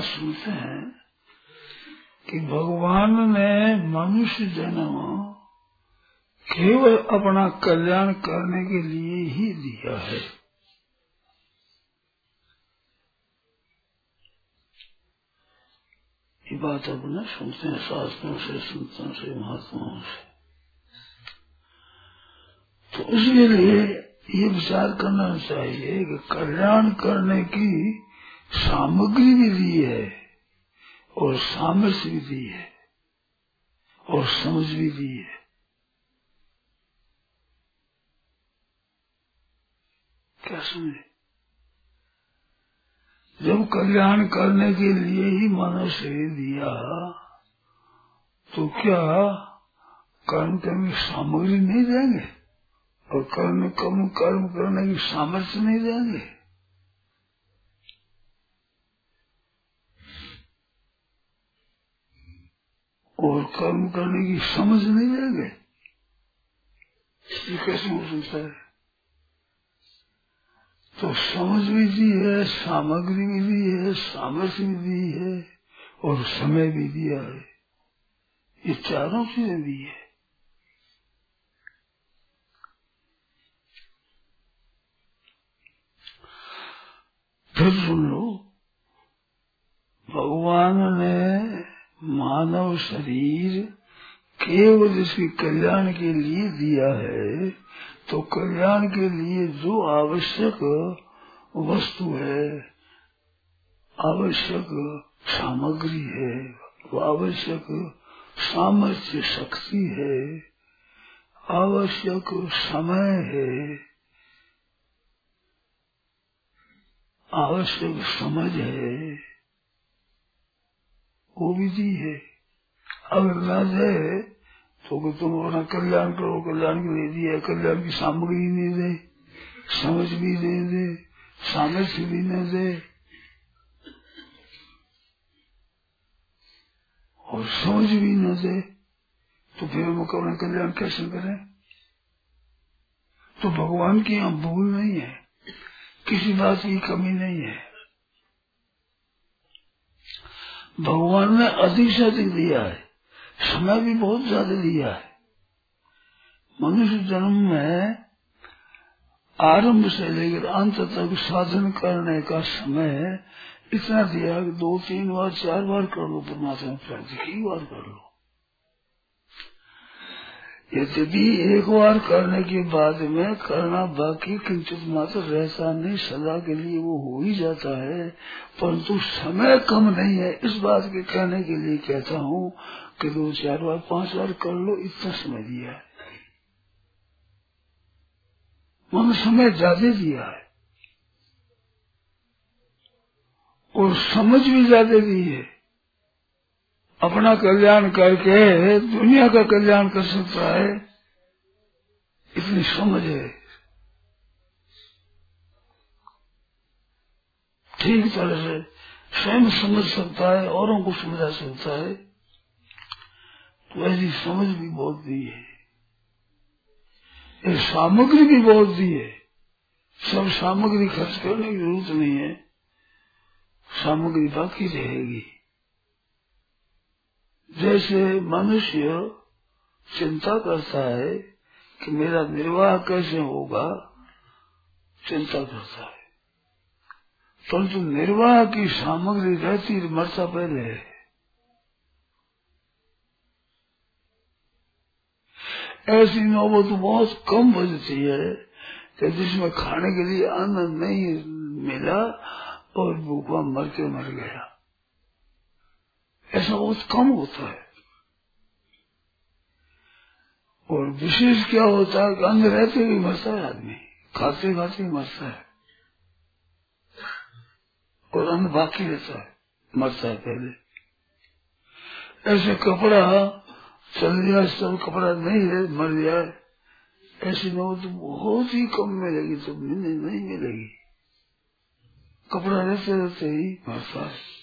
बात सुनते हैं कि भगवान ने मनुष्य जन्म केवल अपना कल्याण करने के लिए ही दिया है। ये बात अपने सुनते हैं, शास्त्रों से, संतों से, महात्माओं से। तो उसके लिए ये विचार करना चाहिए कि कल्याण करने की सामग्री भी दी है, और सामर्थ्य भी दी है, और समझ भी दी है। क्या समझे? जब कल्याण करने के लिए ही मनुष्य दिया तो क्या कर्म करने की सामग्री नहीं देंगे और कर्म कम, कर्म करने की सामर्थ्य नहीं देंगे और कर्म करने की समझ नहीं देंगे ये कैसे हो सकता है? तो समझ भी दी है, सामग्री भी दी है, सामर्थ्य भी दी है और समय भी दिया है। ये चारों चीज़ें दी है। फिर सुन लो, भगवान ने मानव शरीर केवल इसके कल्याण के लिए दिया है तो कल्याण के लिए जो आवश्यक वस्तु है, आवश्यक सामग्री है, वो आवश्यक सामर्थ्य शक्ति है, आवश्यक समय है, आवश्यक समझ है वो दी है। अगर न है तो तुम अपना कल्याण करो, कल्याण के लिए दिया कल्याण की सामग्री नहीं दे समझ भी नहीं दे, सामर्थ्य भी न दे। और समझ भी न दे तो फिर हम अपना कल्याण कैसे करें? तो भगवान की यहाँ भूल नहीं है, किसी बात की कमी नहीं है। भगवान ने अधिक से अधिक दिया है। समय भी बहुत ज़्यादा दिया है। मनुष्य जन्म में आरंभ से लेकर अंत तक साधन करने का समय इतना दिया कि दो, तीन बार, चार बार कर लो, परमात्मा प्राप्ति की बार कर लो। यद्यपि एक बार करने के बाद में करना बाकी किंचित मात्र रहता नहीं सदा के लिए वो हो ही जाता है, परंतु समय कम नहीं है। इस बात के कहने के लिए कहता हूँ कि दो चार बार, पाँच बार कर लो, इतना समय दिया है। मन समय ज़्यादा दिया है। और समझ भी ज़्यादा दी है। अपना कल्याण करके दुनिया का कल्याण कर सकता है। इतनी समझ है। ठीक तरह से स्वयं समझ सकता है, औरों को समझा सकता है। तो ऐसी समझ भी बहुत दी है। ये सामग्री भी बहुत दी है। सब सामग्री खर्च करने की ज़रूरत नहीं है। सामग्री बाकी रहेगी। जैसे मनुष्य चिंता करता है कि मेरा निर्वाह कैसे होगा, चिंता करता है। परंतु तो निर्वाह की सामग्री रहती मरता पहले है। ऐसी नौबत तो बहुत कम बजती है कि जिसमें खाने के लिए अन्न नहीं मिला और भूखा मर के मर गया। ऐसा बहुत कम होता है। और विशेष क्या होता है कि अन्न रहते भी मरता है आदमी, खाते खाते मरता है। और अन्न बाकी रहता है, मरता है पहले। ऐसे कपड़ा चल गया सब कपड़ा नहीं है, मर गया ऐसी नौबत तो बहुत ही कम मिलेगी तो नहीं मिलेगी। कपड़ा रहते रहते ही मरता है।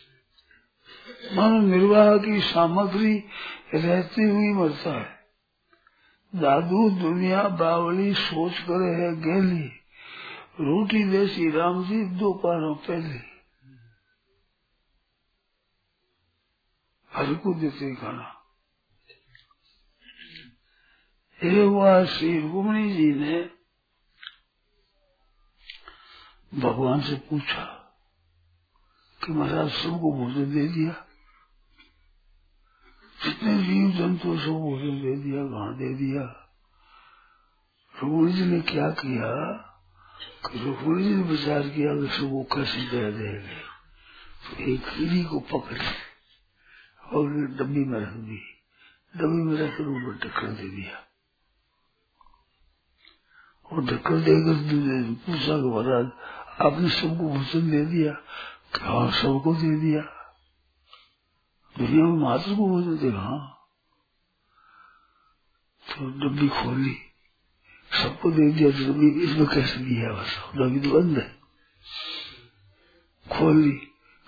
मानो निर्वाह की सामग्री रहती हुई मरता है। दादू दुनिया, बावली, सोच करे है गेली रोटी देसी राम जी दो पारों पहले। हर को देते खाना। एक बार श्री रुक्मणी जी ने भगवान से पूछा कि महाराज सबको भोजन दे दिया। जितने जीव जंतु सब भोजन दे दिया कहा दे दिया। रुक्मणी जी ने क्या किया कि जी ने विचार किया कि सबको कैसे दे देंगे। तो एक कीड़ी को पकड़ और डब्बी में रख दी। डब्बी में रखकर ऊपर ढक्कन दे दिया। और ढक्कन देकर पूछा कि महाराज, आपने सबको भोजन दे दिया? हाँ सबको दे दिया। दुनिया में मात्र को भोजन दे हाँ तो डब्बी खोली, सबको दे दिया तो डब्बी इसमें कैसे दिया बस डब्बी तो बंद है। खोली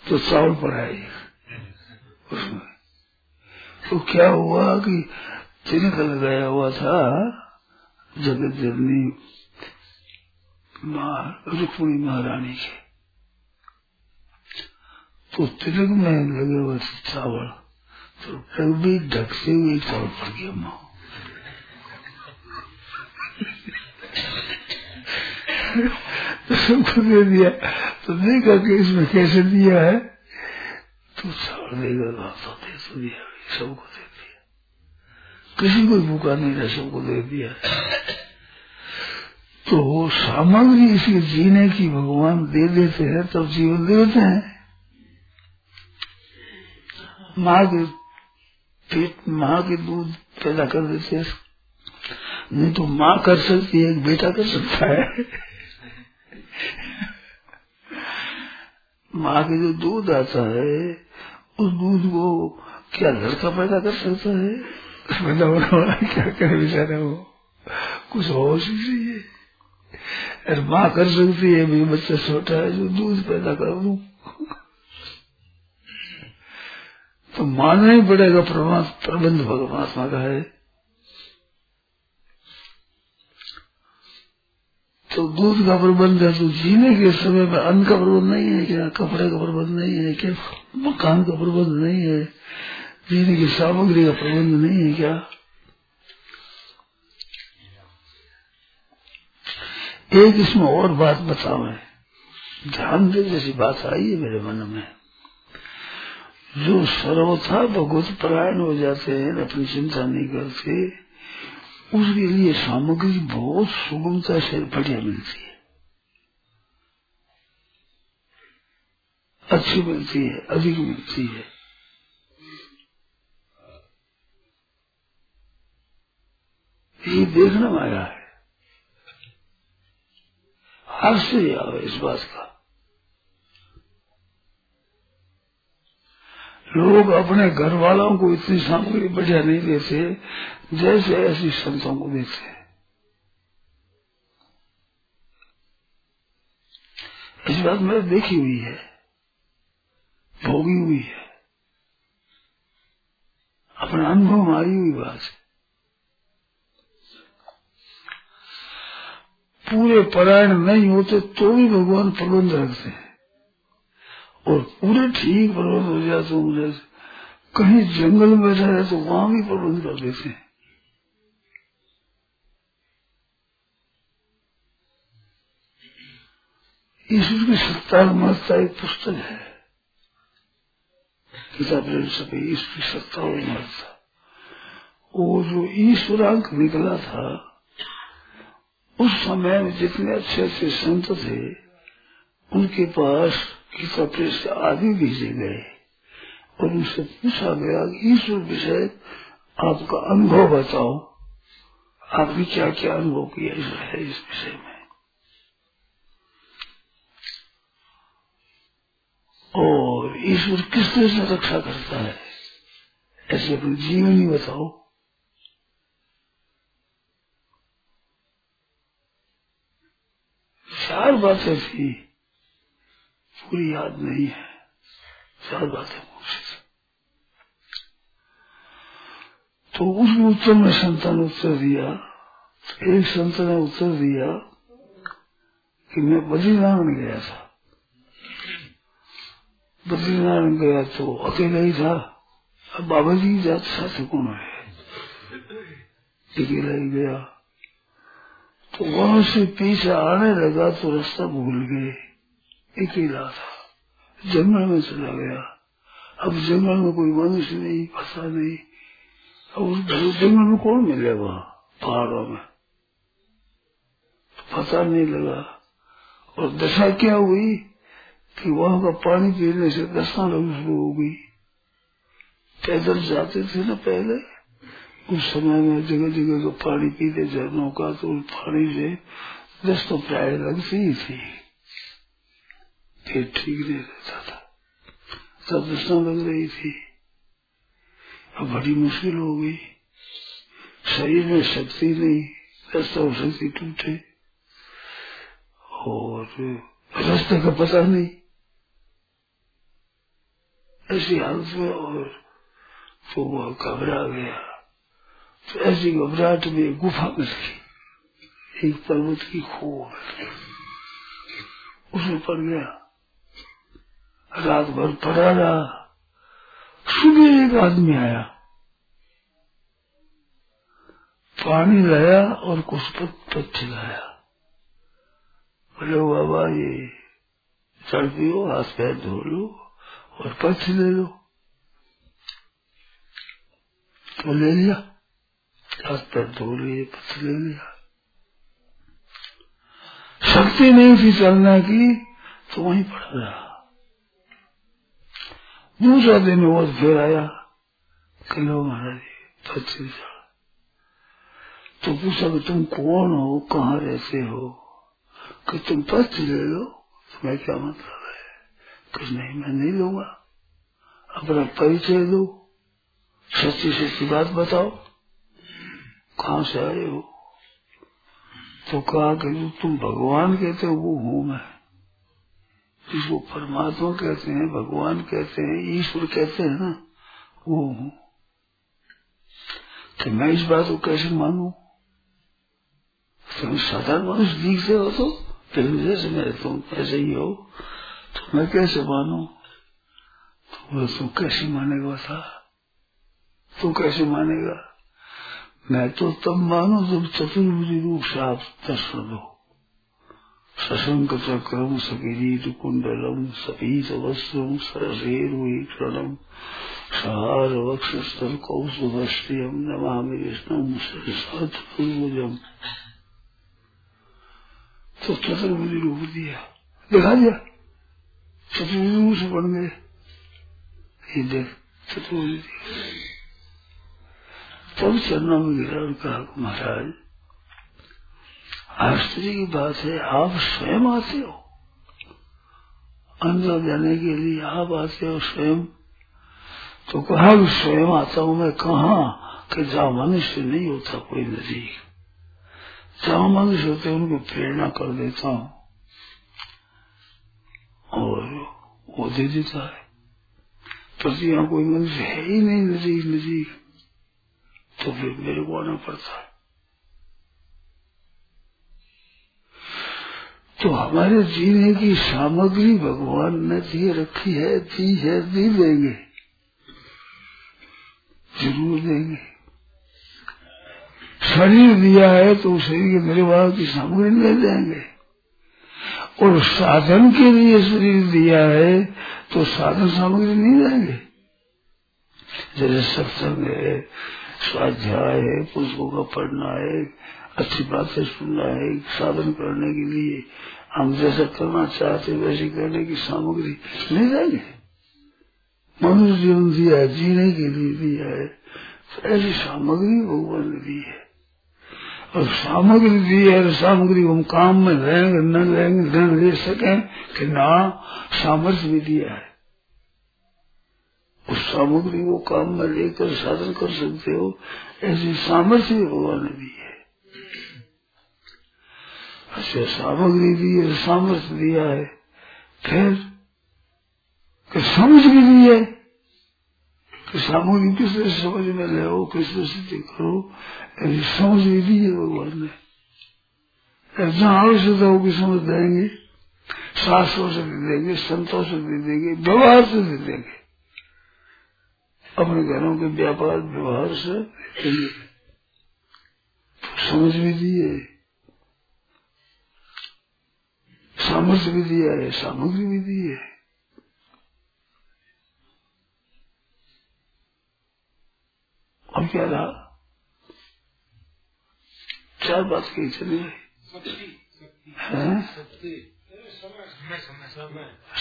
तो चावल पड़ा है उसमें। तो क्या हुआ कि तिनक लगाया हुआ था जगत जननी रुक्मणी महारानी के। तो तिलक में लगे हुए चावल तो तब भी ढक से हुए चावल पड़ गया माँ। तो सबको दे दिया तो देखा कि इसमें कैसे दिया है तो चावल देगा तो दे तो दिया, सबको दे दिया। किसी को भूखा नहीं रहा सबको दे दिया। तो वो सामग्री इसके जीने की भगवान दे देते हैं, तब जीवन देते हैं। माँ के पेट, माँ के दूध पैदा कर देते नहीं तो माँ कर सकती है, बेटा कर सकता है। माँ के जो दूध आता है, उस दूध को क्या लड़का पैदा कर सकता है? पैदा होने वाला क्या करे बेचारा वो? कुछ ही नहीं है अरे माँ कर सकती है भी बच्चा छोटा है, जो दूध पैदा कर दू। तो मानना ही पड़ेगा प्रबंध परमात्मा का है। तो दूध का प्रबंध है तो जीने के समय में अन्न का प्रबंध नहीं है, क्या कपड़े का प्रबंध नहीं है, क्या मकान का प्रबंध नहीं है, जीने की सामग्री का प्रबंध नहीं है क्या? एक इसमें और बात बताओ ध्यान दे, जैसी बात आई है मेरे मन में। जो सर्वथा भगवत परायण हो जाते हैं अपनी चिंता नहीं करते। उसके लिए सामग्री बहुत सुगमता से बढ़िया मिलती है। अच्छी मिलती है, अधिक मिलती है। ये देखना आया है। आश्चर्य आवे इस बात का। लोग अपने घर वालों को इतनी सामग्री बढ़िया नहीं देते, जैसे ऐसी संतों को देते इस बात मैंने देखी हुई है, भोगी हुई है। अपने अनुभव आई हुई बात है। पूरे परायण नहीं होते तो भी भगवान प्रबंध रखते हैं। और पूरे ठीक प्रबंध हो जाए तो मुझे कहीं जंगल में बैठा है तो वहाँ भी प्रबंध कर देते हैं। ईश्वर की सत्ता महत्ता एक पुस्तक है। किताब सभी ईश्वर की सत्ता और महत्ता वो जो ईश्वरांक निकला था, उस समय में जितने अच्छे अच्छे संत थे, उनके पास गीता प्रेस आदि भेजे गए। और उनसे पूछा गया ईश्वर विषय आपका अनुभव बताओ। आपने क्या क्या अनुभव किया है, इस विषय में? और ईश्वर किस तरह से रक्षा करता है? ऐसे अपने जीवन ही बताओ। चार बातें थी। पूरी याद नहीं है। चार बातें पूछी तो उस उत्तर में संतान उत्तर दिया, एक संत ने उत्तर दिया कि मैं बद्रीनारायण गया था। बद्रीनारायण गया तो अकेला ही था। अब बाबा जी जात साथ कौन है? अकेला ही गया। तो वहाँ से पीछे आने लगा तो रास्ता भूल गए। अकेला था जंगल में चला गया। अब जंगल में कोई मनुष्य नहीं, फंसा नहीं। अब जंगल में कौन मिले वहाँ? पहाड़ों में। पता नहीं लगा। और दशा क्या हुई कि वहाँ का पानी पीने से दशा लग शुरू हो गई। पैदल जाते थे ना पहले। उस समय में जगह जगह का पानी पीते झरनों का तो पानी से। दस तो प्राय लगती ही थी। फिर ठीक नहीं रहता था। सब दशा लग रही थी। अब बड़ी मुश्किल हो गई। शरीर में शक्ति नहीं रास्ता शक्ति टूटे। और रास्ते का पता नहीं। ऐसी हालत में और तो वह घबरा गया। तो ऐसी घबराहट में गुफा में एक पर्वत की खो उसमें पड़ गया। रात भर पड़ा रहा। सुबह एक आदमी आया। पानी लाया और कुछ पत्थर लाया बोले बाबा, ये चढ़ पियो, हाथ पैर धो लो और पक्ष ले लो। तो ले लिया। हाथ पैर धो लिए पक्ष ले लिया। शक्ति नहीं थी चलने की तो वहीं पड़ा रहा। दूसरा दिन वो फिर आया कि लो महाराज पच्चीस तो पूछा कि तुम कौन हो, कहाँ रहते हो? कि तुम पत्र ले लो तो मैं क्या मतलब है? कि नहीं, मैं नहीं लूँगा। अपना परिचय दो। सच्ची सच्ची बात बताओ। कहाँ से आए हो? तो कहा कि तुम भगवान कहते हो, वो हूँ मैं। जिसको परमात्मा कहते हैं, भगवान कहते हैं, ईश्वर कहते हैं ना, वो हूँ। तो मैं इस बात को कैसे मानू? तुम साधारण मनुष्य दिखते हो तो फिर जैसे मेरे तुम ऐसे ही हो। तो मैं कैसे मानू? तो तू कैसे मानेगा था तू कैसे मानेगा? मैं तो तब मानू जब चतुर्भुज रूप से आप दर्शन दो। सशंक चक्रम सकिरीट कुंडलम सपीत वस्त्रम सरसेरुणम सहार वक्षस्थल कौशुभस्त्रियम नमामि विष्णु सरसत्भुजम तो चतुर्भुज रूप दिया दिखा दिया? चतुर्भुज रूप से बन गए। ये चतुर्भुज तब चरणों में गिरा कहा महाराज आश्चर्य की बात है, आप स्वयं आते हो। अंदर जाने के लिए आप आते हो स्वयं। तो कहा स्वयं आता हूँ मैं कहा? कि जहाँ मनुष्य नहीं होता कोई नजीक। जहाँ मनुष्य होते उनको प्रेरणा कर देता हूँ। और वो दे देता है। प्रति यहाँ कोई मनुष्य है ही नहीं, नजीक नजीक। तो फिर मेरे को आना पड़ता है। तो हमारे जीने की सामग्री भगवान ने दी रखी है, दी है, दी देंगे। ज़रूर देंगे। शरीर दिया है तो शरीर के निर्वाह की सामग्री ले देंगे। और साधन के लिए शरीर दिया है तो साधन सामग्री नहीं देंगे। जैसे सत्संग है, स्वाध्याय है, पुस्तकों का पढ़ना है अच्छी बातें सुनना है साधन करने के लिए। हम जैसा करना चाहते वैसे करने की सामग्री नहीं जाएँगे। मनुष्य जीवन दिया है, जीने के लिए दिया है। तो ऐसी सामग्री भगवान ने दी है। और सामग्री दी है सामग्री हम काम में रहेंगे, न रहेंगे न ले सके कि ना, सामर्थ्य भी दिया है। उस सामग्री को काम में लेकर साधन कर सकते हो, ऐसी सामर्थ्य भी भगवान ने दी है। ऐसे सामग्री दी है, सामर्थ्य दिया है। फिर कि समझ भी दी है कि सामग्री किस तरह से समझ में ले हो किस तरह से करो। ऐसी समझ भी दी है भगवान ने। जहाँ आवश्यकता होगी समझ देंगे शास्त्रों से दे देंगे, संतों से दे देंगे, व्यवहार से दे देंगे। अपने घरों के व्यापार, व्यवहार से देंगे। समझ भी दिए सामर्थ्य भी दिया है सामग्री भी दी है। अब क्या रहा? चार बात कही चली।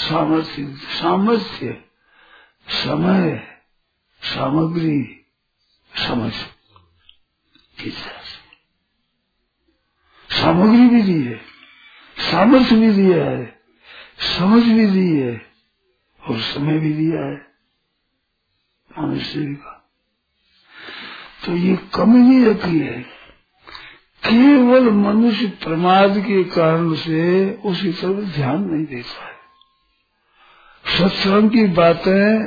सामर्थ्य सामर्थ्य। समय सामग्री समझ। सामग्री भी दी है। सामर्थ्य भी दिया है, समझ भी दी है, और समय भी दिया है। मनुष्य का। तो ये कमी नहीं रखी है। केवल मनुष्य प्रमाद के कारण से उसी तरफ़ ध्यान नहीं देता है। सत्संग की बातें,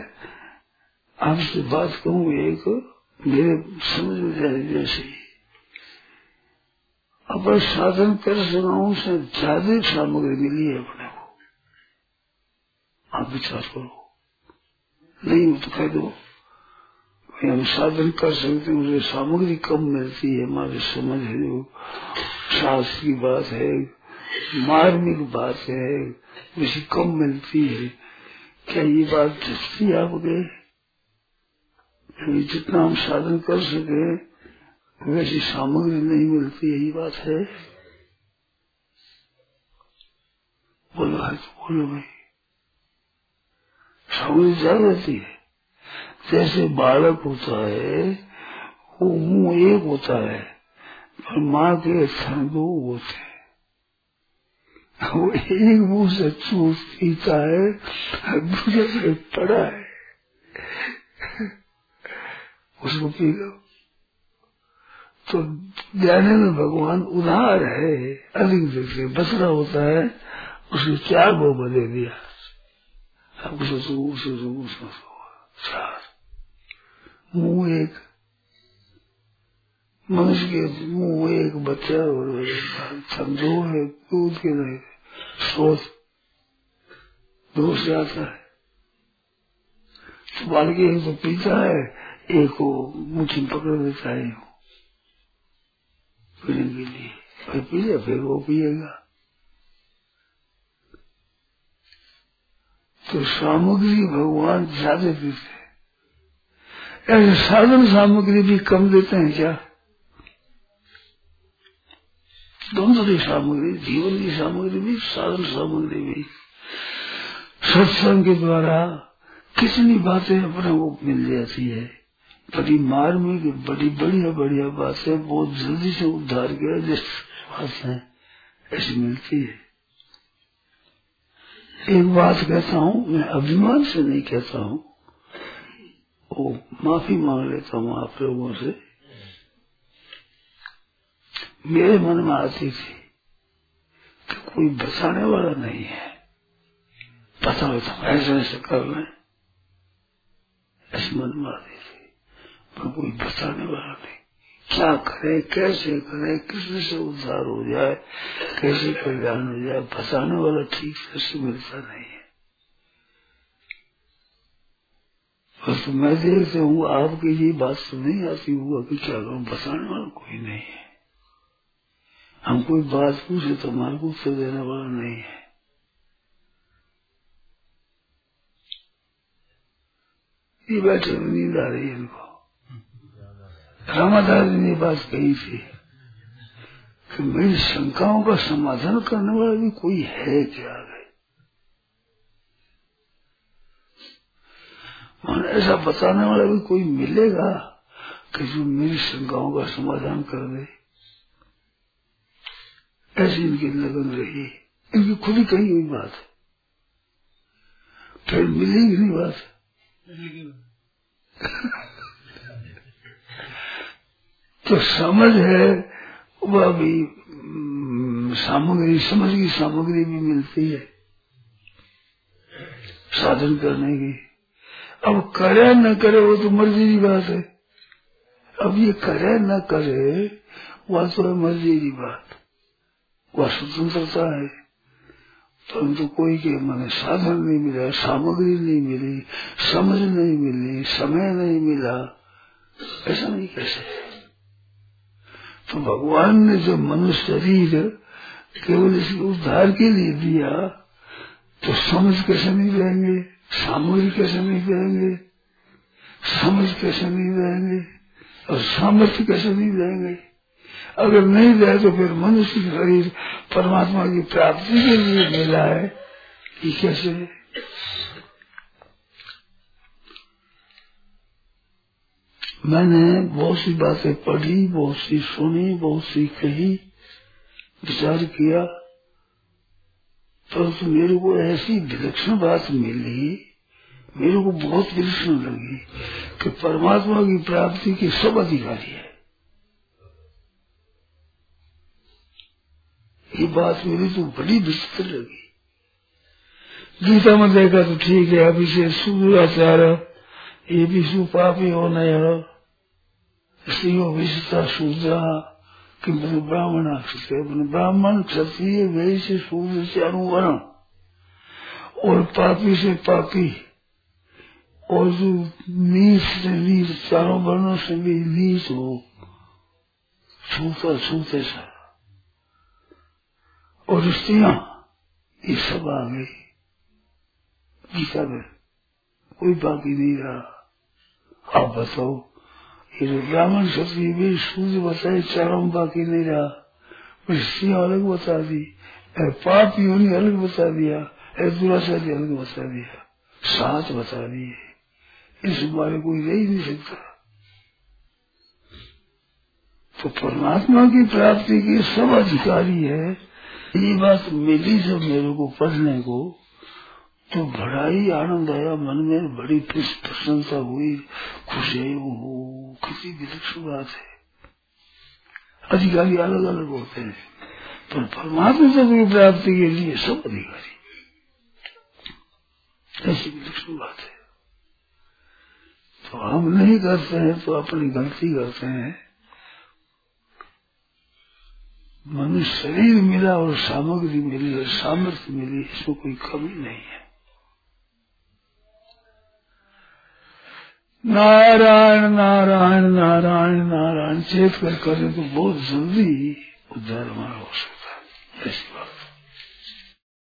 आपसे बात कहूँ, एक मेरे समझ में जाए जैसे। अपन साधन कर सकाऊ से ज़्यादा सामग्री मिली है अपने को। आप विचार करो। नहीं तो कह दो। हम साधन कर सकते मुझे सामग्री कम मिलती है, हमारे समझ है जो शास्त्र की बात है, मार्मिक बात है, मुझे कम मिलती है। क्या ये बात जस्ती गए जितना हम साधन कर सके वैसी सामग्री नहीं मिलती यही बात है। बोलो है तो बोलो भाई। सामग्री ज़्यादा रहती है। जैसे बालक होता है, वो मुँह एक होता है, पर माँ के क्षण दो होते हैं। वो एक मुँह से चूस पीता है दूसरे से पड़ा है। उसको पी लो। तो जाने में भगवान उधार है। अधिक जैसे बसरा होता है, उसने चार वो बदे दिया। अब सोचो सोचो सोचो चार। मुँह एक, मनुष्य के मुँह एक बच्चा और समझो है, दूध के नहीं। सोच दो से आता है। तो बालक एक तो पीता है, एक को मुठी पकड़ देता है। पीने के लिए फिर पी लिया फिर वो पिएगा। तो सामग्री भगवान ज़्यादा पीते ऐसे साधन सामग्री भी कम देते हैं क्या? दोनों की सामग्री, जीवन की सामग्री भी, साधन सामग्री भी। सत्संग के द्वारा कितनी बातें अपने को मिल जाती है। बड़ी मार्मिक बड़ी बढ़िया बढ़िया बातें बहुत जल्दी से उद्धार किया जिस है, ऐसी मिलती है। एक बात कहता हूँ, मैं अभिमान से नहीं कहता हूँ। वो माफ़ी मांग लेता हूँ आप लोगों से। मेरे मन में आती थी कि कोई बचाने वाला नहीं है। पता होता ऐसे ऐसे कर लें ऐसे मन में आती पर कोई बचाने वाला नहीं क्या करे, कैसे करे किसमें से उद्धार हो जाए, कैसे कल्याण हो जाए बचाने वाला ठीक से मिलता नहीं है। बस मैं देखते हूँ, आपकी ये बात तो नहीं आती हुआ कि क्या करूँ बताने वाला कोई नहीं है। हम कोई बात पूछे तो हमारे को उत्तर देने वाला नहीं है। ये बैठे नींद आ रही है इनको। रामादास ने बात कही थी कि मेरी शंकाओं का समाधान करने वाला भी कोई है क्या मन ऐसा बताने वाला भी कोई मिलेगा कि जो मेरी शंकाओं का समाधान कर दे? ऐसी इनकी लगन रही। इनकी खुद ही कही हुई बात है। फिर मिलेगी नहीं बात। तो समझ है वह भी सामग्री, समझ की सामग्री भी मिलती है। साधन करने की। अब करे न करे, वो तो मर्ज़ी की बात है। अब ये करे न करे, वह तो है मर्ज़ी की बात। वह स्वतंत्रता है। परंतु तो कोई के मन साधन नहीं मिला, सामग्री नहीं मिली, समझ नहीं मिली, समय नहीं मिला, ऐसा नहीं कैसे तो भगवान ने जो मनुष्य शरीर केवल इस उद्धार के लिए दिया तो समझ कैसे नहीं रहेंगे सामग्री कैसे नहीं रहेंगे, समझ कैसे नहीं रहेंगे, और सामर्थ्य कैसे नहीं रहेंगे। अगर नहीं रहे तो फिर मनुष्य शरीर परमात्मा की प्राप्ति के लिए मिला है, कि कैसे? मैंने बहुत सी बातें पढ़ी, बहुत सी सुनी, बहुत सी कही, विचार किया। परंतु तो मेरे को ऐसी विलक्षण बात मिली, मेरे को बहुत विलक्षण लगी कि परमात्मा की प्राप्ति के सब अधिकारी है। ये बात मेरी तो बड़ी विचित्र लगी। गीता में देखा तो ठीक है अभी से सूर्याचार ये भी सुपापी हो नया। स्त्रियों विषता शूद्रा कि ब्राह्मण ब्राह्मण क्षत्रिय वैश्य सूर्य से अनुवरण और पापी से पापी और जो नीच से नीच, चारों वर्णों से भी नीच हो छूता छूते सा। और स्त्रियाँ, ये सब आ गई। गीता में कोई बाकी नहीं रहा। आप बताओ। ये जो ब्राह्मण क्षत्रिय भी सूर्य बताए चरम बाकी नहीं रहा स्त्रियाँ अलग बता दी पाप योनि अलग बता दिया दुराचारी अलग बता दिया सात बता दिए इस बारे कोई रह नहीं सकता तो परमात्मा की प्राप्ति के सब अधिकारी है ये बात मिली जब मेरे को पढ़ने को तो बड़ा ही आनंद आया मन में बड़ी प्रसन्नता हुई खुशी हो किसी विलक्षण बात है अधिकारी अलग अलग होते हैं। पर परमात्मा तत्व की प्राप्ति के लिए सब अधिकारी। ऐसी विलक्षण बात है तो हम नहीं करते हैं तो अपनी गलती करते हैं। मनुष्य शरीर मिला और सामग्री मिली और सामर्थ्य मिली, इसमें कोई कमी नहीं है। नारायण नारायण नारायण नारायण। चेत कर करें तो बहुत जल्दी उद्धार हमारा हो सकता है। ऐसी बात